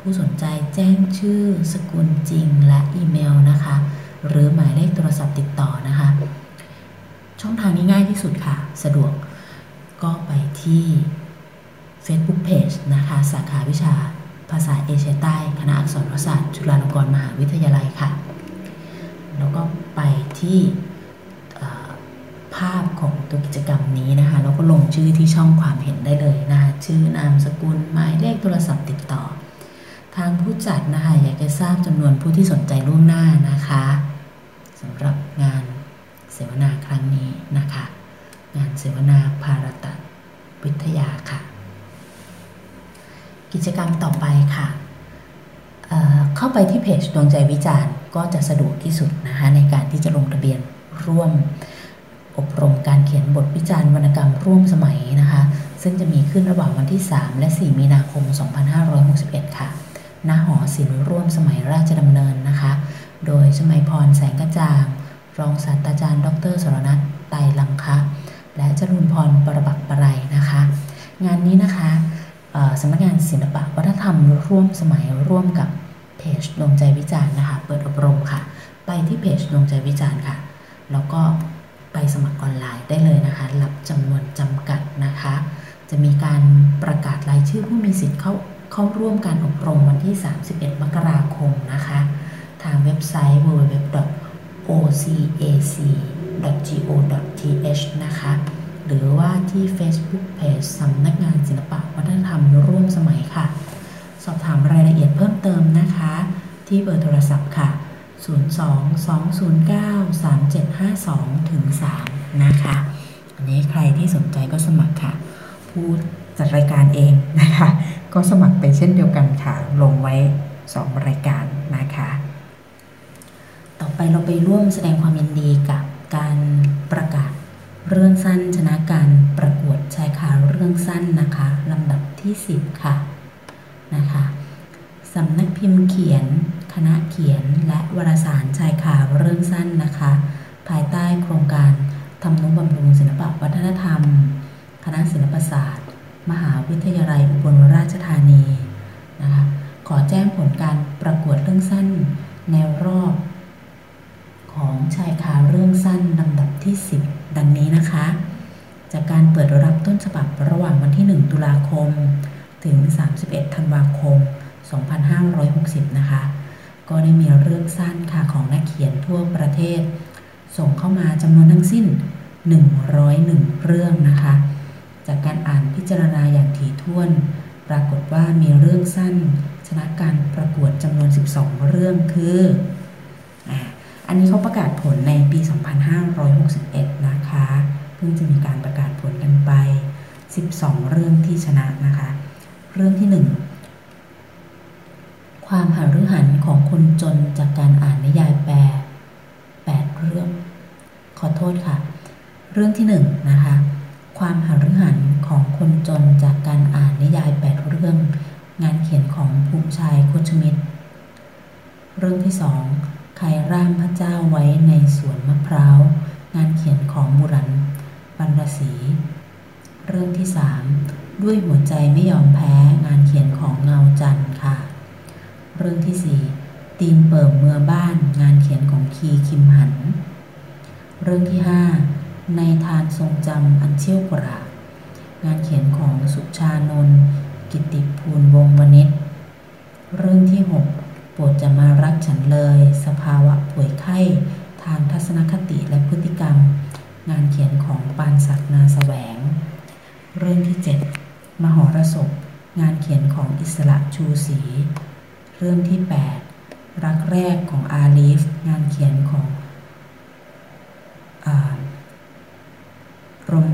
ผู้สนใจแจ้งชื่อสกุลจริงและอีเมลนะคะ หรือหมายเลขโทรศัพท์ติดต่อนะคะ ช่องทางนี้ง่ายที่สุดค่ะ สะดวกก็ไปที่ Facebook Page นะคะ สาขาวิชา ภาษาเอเชียใต้คณะอักษรศาสตร์จุฬาลงกรณ์มหาวิทยาลัยค่ะ แล้วก็ไปที่ภาพของตัวกิจกรรมนี้นะคะแล้วก็ลงชื่อที่ช่องความเห็นได้เลยนะคะชื่อนามสกุลหมายเลขโทรศัพท์ติดต่อ ทางผู้จัดนะคะอยากจะทราบจำนวนผู้ที่สนใจล่วงหน้านะคะสำหรับงานเสวนาครั้งนี้นะคะ งานเสวนาภารตวิทยาค่ะ กิจกรรมต่อไปค่ะเเข้าไปที่เพจดวงใจวิจารณ์ ก็จะสะดวกที่สุดนะคะในการที่จะลงทะเบียนร่วมอบรมการเขียนบทวิจารณ์วรรณกรรมร่วมสมัยนะคะ ซึ่งจะมีขึ้นระหว่างวันที่ 3 และ 4 มีนาคม 2561 ค่ะ ณ หอศิลป์ร่วมสมัยราชดำเนินนะคะ โดยสมัยพรแสงกระจ่าง รองศาสตราจารย์ ดรสรนัทไตลังคะ และจรุนพรประบักปรายนะคะ งานนี้นะคะ สำนักงานศิลปะวัฒนธรรมร่วมสมัยร่วมกับเพจดวงใจวิจารณ์นะคะเปิดอบรมค่ะ ไปที่เพจดวงใจวิจารณ์ค่ะ แล้วก็ไปสมัครออนไลน์ได้เลยนะคะรับจำนวนจำกัดนะคะ จะมีการประกาศรายชื่อผู้มีสิทธิ์เข้าเข้าร่วมการอบรมวันที่ 31 มกราคมนะคะ ทางเว็บไซต์ www.ocac.go.th นะคะ หรือว่าที่ Facebook Page สำนักงานศิลปะวัฒนธรรมร่วมสมัยค่ะ สอบถามรายละเอียดเพิ่มเติมนะคะ ที่เบอร์โทรศัพท์ค่ะ 02-209-3752ถึง3นะคะ อันนี้ใครที่สนใจก็สมัครค่ะ ผู้จัดรายการเองนะคะ ก็สมัครไปเช่นเดียวกันค่ะ ลงไว้ 2 รายการนะคะ ต่อไปเราไปร่วมแสดงความยินดีกับการประกาศ เรื่องสั้นชนะการประกวดชายคาเรื่องสั้นนะคะลำดับที่ 10 ค่ะนะคะสำนักพิมพ์เขียน คณะเขียนและวารสารชายคาเรื่องสั้นนะคะ ภายใต้โครงการทำนุบำรุงศิลปวัฒนธรรม คณะศิลปศาสตร์ มหาวิทยาลัยอุบลราชธานีนะคะขอแจ้งผลการประกวดเรื่องสั้นแนวรอบ ของชายคาเรื่องสั้นลำดับที่ 10 ดังนี้นะคะ จากการเปิดรับต้นฉบับระหว่างวันที่ 1 ตุลาคม ถึง 31 ธันวาคม 2560 นะคะ ก็ได้มีเรื่องสั้นค่ะของนักเขียนทั่วประเทศ ส่งเข้ามาจำนวนทั้งสิ้น 101 เรื่องนะคะ จากการอ่านพิจารณาอย่างถี่ถ้วน ปรากฏว่ามีเรื่องสั้น ชนะการประกวดจำนวน 12 เรื่องคืออ่า อันนี้เขาประกาศผลในปี 2561 นะคะ เพิ่งจะมีการประกาศผลกันไป 12 เรื่องที่ชนะนะคะ เรื่องที่ 1 ความหารือหันของคนจนจากการอ่านนิยายแปล 8 เรื่อง ขอโทษค่ะ เรื่องที่ 1 นะคะ ความหารือหันของคนจนจากการอ่านนิยาย 8 เรื่อง งานเขียนของภูมิชัยโคชมิตร เรื่องที่ 2 คายร่างพระเจ้าไว้ในสวนมะพร้าว งานเขียนของบุรันบรรสี เรื่องที่สามด้วยหัวใจไม่ยอมแพ้ งานเขียนของเงาจันทร์ค่ะ เรื่องที่สี่ตีนเปิ่มเมือบ้าน งานเขียนของคีคิมหัน เรื่องที่ห้าในทานทรงจำอันเชี่ยวกรางานเขียนของสุชานนกิติภูลวงวณิชเรื่องที่หก โปรดจะมารักฉันเลย สภาวะป่วยไข้ ทางทัศนคติและพฤติกรรม งานเขียนของปานศักนาแสวง เรื่องที่ 7 มหรสพ งานเขียนของอิสระชูศรี เรื่องที่ 8 รักแรกของอาลีฟ งานเขียนของรม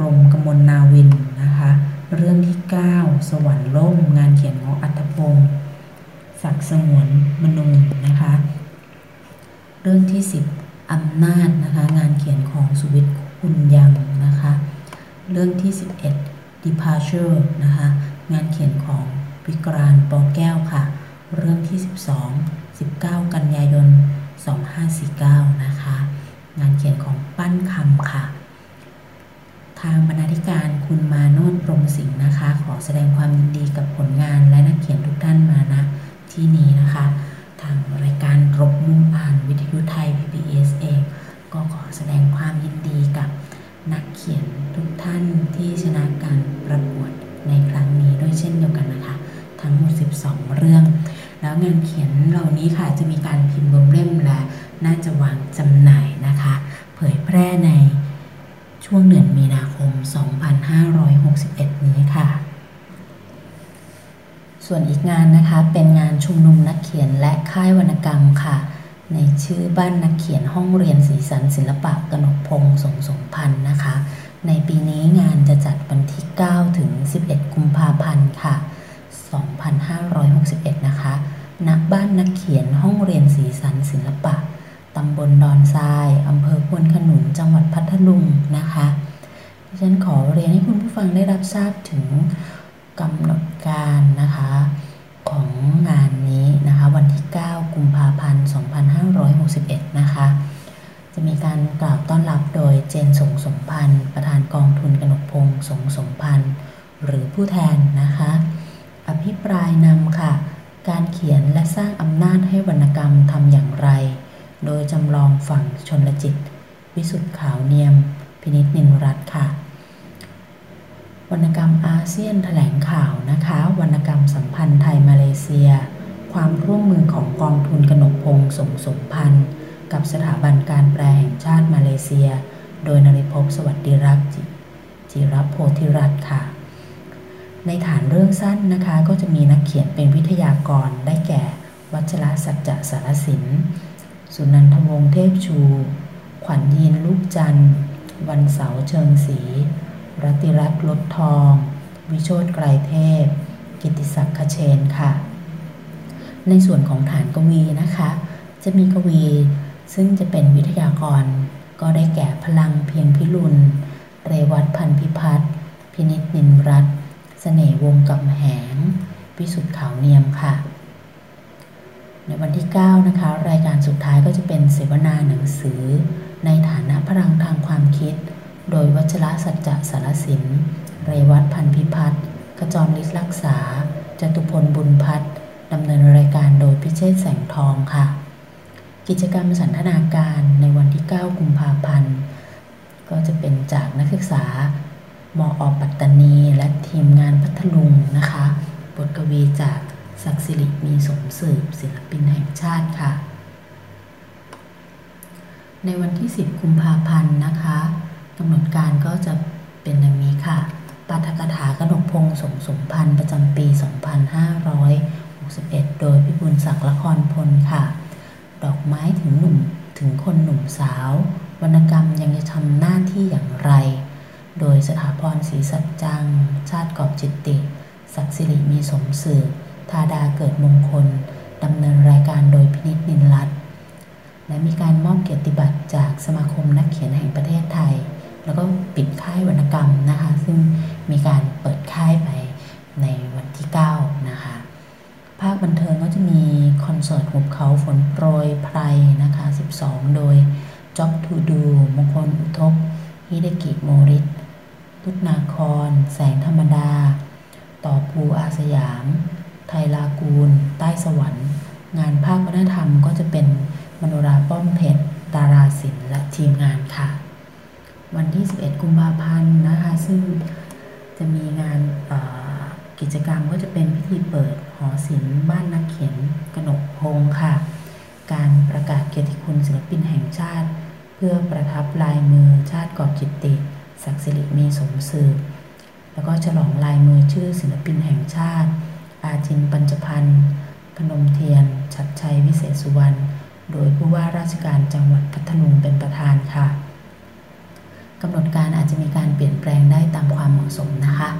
รมกมลนาวินนะคะ เรื่องที่ 9 สวรรค์ล่ม งานเขียนของอัตพงศ์ ศักดิ์สงวนมนูนนะคะ เรื่องที่ 10อำนาจนะคะ งานเขียนของสุวิทย์คุณยังนะคะ เรื่องที่ 11 departure นะคะ งานเขียนของวิกรานปอแก้วค่ะ เรื่องที่ 12 19 กันยายน 2549 นะคะ งานเขียนของปั้นคำค่ะ ทางบรรณาธิการคุณมาโนดพรมสิงห์นะคะ ขอแสดงความยินดีกับผลงานและนักเขียนทุกท่านมานะ ที่นี้นะคะ ทางรายการรบมุมอ่านวิทยุไทย PBS เองก็ขอแสดงความยินดีกับนักเขียนทุกท่านที่ชนะการประกวดในครั้งนี้ด้วยเช่นเดียวกันนะคะ ทั้งหมด 12 เรื่อง แล้วงานเขียนเหล่านี้ค่ะจะมีการพิมพ์รวมเล่มและน่าจะวางจำหน่ายนะคะ เผยแพร่ในช่วงเดือนมีนาคม 2561 นี้ค่ะ ส่วนอีกงานนะคะเป็นงานชุมนุมนักเขียนและค่ายวรรณกรรมค่ะ ในชื่อบ้านนักเขียนห้องเรียนสีสันศิลปะกนกพงศ์สงสมพันธ์นะคะ ในปีนี้งานจะจัดวันที่ 9 ถึง 11 กุมภาพันธ์ค่ะ 2561 นะคะณบ้านนักเขียนห้องเรียนสีสันศิลปะตำบลดอนทรายอำเภอควนขนุนจังหวัดพัทลุงนะคะ ดิฉันขอเรียนให้คุณผู้ฟังได้รับทราบถึง กำหนดการนะคะ ของงานนี้นะคะ วันที่ 9 กุมภาพันธ์ 2561 นะคะ จะมีการกล่าวต้อนรับโดยเจนสงสมพันธ์ ประธานกองทุนกนกพงศ์สงสมพันธ์ หรือผู้แทนนะคะ อภิปรายนำค่ะ การเขียนและสร้างอำนาจให้วรรณกรรมทำอย่างไร โดยจำลองฝั่งชนลจิต วิสุทธ์ขาวเนียม พินิจนินรัตค่ะ วรรณกรรมอาเซียนแถลงข่าวนะคะ วรรณกรรมสัมพันธ์ไทยมาเลเซีย ความร่วมมือของกองทุนกนกพงศ์สงสมพันธ์ กับสถาบันการแปลแห่งชาติมาเลเซีย โดยนริพสวัสดิรักษ์จิจิรโพธิรัตน์ค่ะ ในฐานเรื่องสั้นนะคะก็จะมีนักเขียนเป็นวิทยากรได้แก่ วัชระสัจจะสารสิน สุนันทวงศ์เทพชู ขวัญยีนลูกจันทร์วันเสาร์เชิงศรี รัติรัตน์ลดทอง วิโชตไกรเทพ กิติศักดิ์ขเชนค่ะ ในส่วนของฐานกวีนะคะ จะมีกวีซึ่งจะเป็นวิทยากร ก็ได้แก่พลังเพียงพิรุณ เรวัตพันพิพัฒน์พินิจนินรัตน์เสน่ห์วงกำแหงวิสุทธ์ขาวเนียมค่ะ ในวันที่ 9 นะคะ รายการสุดท้ายก็จะเป็นเสวนาหนังสือ ในฐานะพลังทางความคิด โดยวัชระสัจจะสารสิน เรวัตพันพิพัฒน์ขจรฤทธิ์รักษา จตุพลบุญพัฒน์ดำเนินรายการโดยพิเชษแสงทองค่ะ กิจกรรมสันทนาการในวันที่ 9 กุมภาพันธ์ ก็จะเป็นจากนักศึกษามออปัตตานี และทีมงานพัทลุงนะคะ บทกวีจากศักดิ์สิริมีสมสืบศิลปินแห่งชาติค่ะ ในวันที่ 10 กุมภาพันธ์นะคะ กำหนดการก็จะเป็นดังนี้ค่ะปาฐกถากนกพงศ์สมสมพันธ์ประจำปี 2561 โดยพิบูลศักดิ์ละครพลค่ะ ดอกไม้ถึงหนุ่มถึงคนหนุ่มสาว วรรณกรรมยังจะทำหน้าที่อย่างไร โดยสถาพรศรีสัจจัง ชาติกอบจิตติ ศักดิ์สิริมีสมสืบธาดาเกิดมงคลดำเนินรายการโดยพินิจนินรัตและมีการมอบเกียรติบัตรจากสมาคมนักเขียนแห่งประเทศไทย แล้วก็ปิดค่ายวรรณกรรมนะคะ ซึ่งมีการเปิดค่ายไปในวันที่ 9 นะคะ ภาคบันเทิงก็จะมีคอนเสิร์ตหุบเขาฝนโปรยไพรนะคะ 12 โดยจ็อบทูดูมงคลอุทกฮิเดกิโมริตตุตนาครแสงธรรมดา ต่อภูอาสยาม ไทยลากูล ใต้สวรรค์ งานภาควัฒนธรรมก็จะเป็นมโนราป้อมเพชรดาราศิลป์และทีมงานค่ะ วันที่ 11 กุมภาพันธ์นะคะ ซึ่งจะมีงานกิจกรรมก็จะเป็นพิธีเปิดหอศิลป์บ้านนักเขียนกนกพงค่ะ การประกาศเกียรติคุณศิลปินแห่งชาติ เพื่อประทับลายมือชาติกอบจิตติ ศักดิ์สิริมีสมสืบแล้วก็ฉลองลายมือชื่อศิลปินแห่งชาติ อาจินปัญจพันธ์พนมเทียน ชัดชัยวิเศษสุวรรณ โดยผู้ว่าราชการจังหวัดพัทลุงเป็นประธานค่ะ กำหนดการอาจจะมีการเปลี่ยนแปลงได้ตามความเหมาะสมนะคะ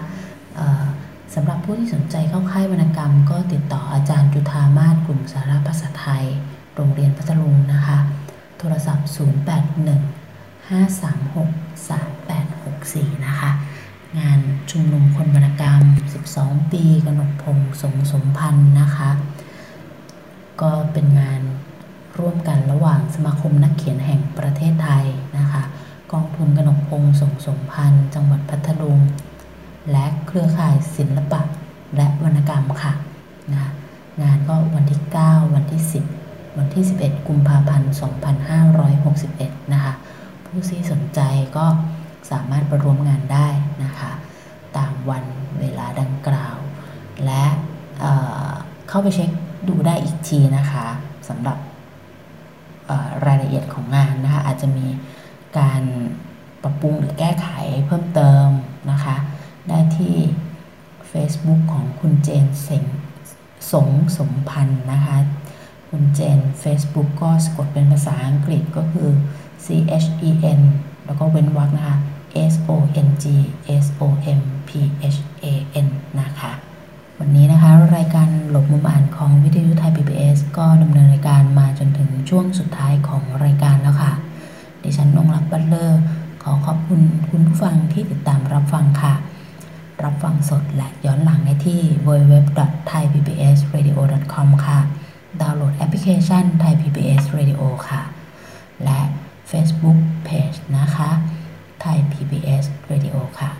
สำหรับผู้ที่สนใจเข้าค่ายวรรณกรรม ก็ติดต่ออาจารย์จุธามาศกลุ่มสารภาษาไทย โรงเรียนพัทลุงนะคะ โทรศัพท์ 081 536 3864 นะคะ งานชุมนุมคนวรรณกรรม 12 ปีกนกพงสมสมพันธ์นะคะ ก็เป็นงานร่วมกันระหว่างสมาคมนักเขียนแห่งประเทศไทยนะคะ องทุนกนกพงสมสมพันธ์ จังหวัดพัทลุง และเครือข่ายศิลปะและวรรณกรรมค่ะนะงานก็วันที่ 9 วันที่ 10 วันที่ 11 กุมภาพันธ์ 2561 นะคะ ผู้ที่สนใจก็สามารถไปร่วมงานได้นะคะ ตามวันเวลาดังกล่าว และเเข้าไปเช็คดูได้อีกทีนะคะสำหรับรายละเอียดของงานนะคะ อาจจะมี การปรับปรุงหรือแก้ไขเพิ่มเติมนะคะ ได้ที่ Facebook ของคุณเจนเสงสงสมพันธ์นะคะ คุณเจน Facebook ก็สะกดเป็นภาษาอังกฤษก็คือ C H E N แล้วก็เว้นวรรคนะคะ S O N G S O M P H A N นะคะ วันนี้นะคะ รายการหลบมุมอ่านของวิทยุไทย PBS ก็ดำเนินรายการมาจนถึงช่วงสุดท้ายของรายการแล้วค่ะ ดิฉันนงรักบัลเลอร์ขอขอบคุณคุณผู้ฟังที่ติดตามรับฟังค่ะ รับฟังสดและย้อนหลังได้ที่ www.thaipbsradio.com ค่ะ ดาวน์โหลดแอปพลิเคชัน Thai PBS Radio ค่ะ และ Facebook Page นะคะ Thai PBS Radio ค่ะ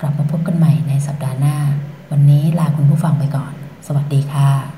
กลับมาพบกันใหม่ในสัปดาห์หน้า วันนี้ลาคุณผู้ฟังไปก่อน สวัสดีค่ะ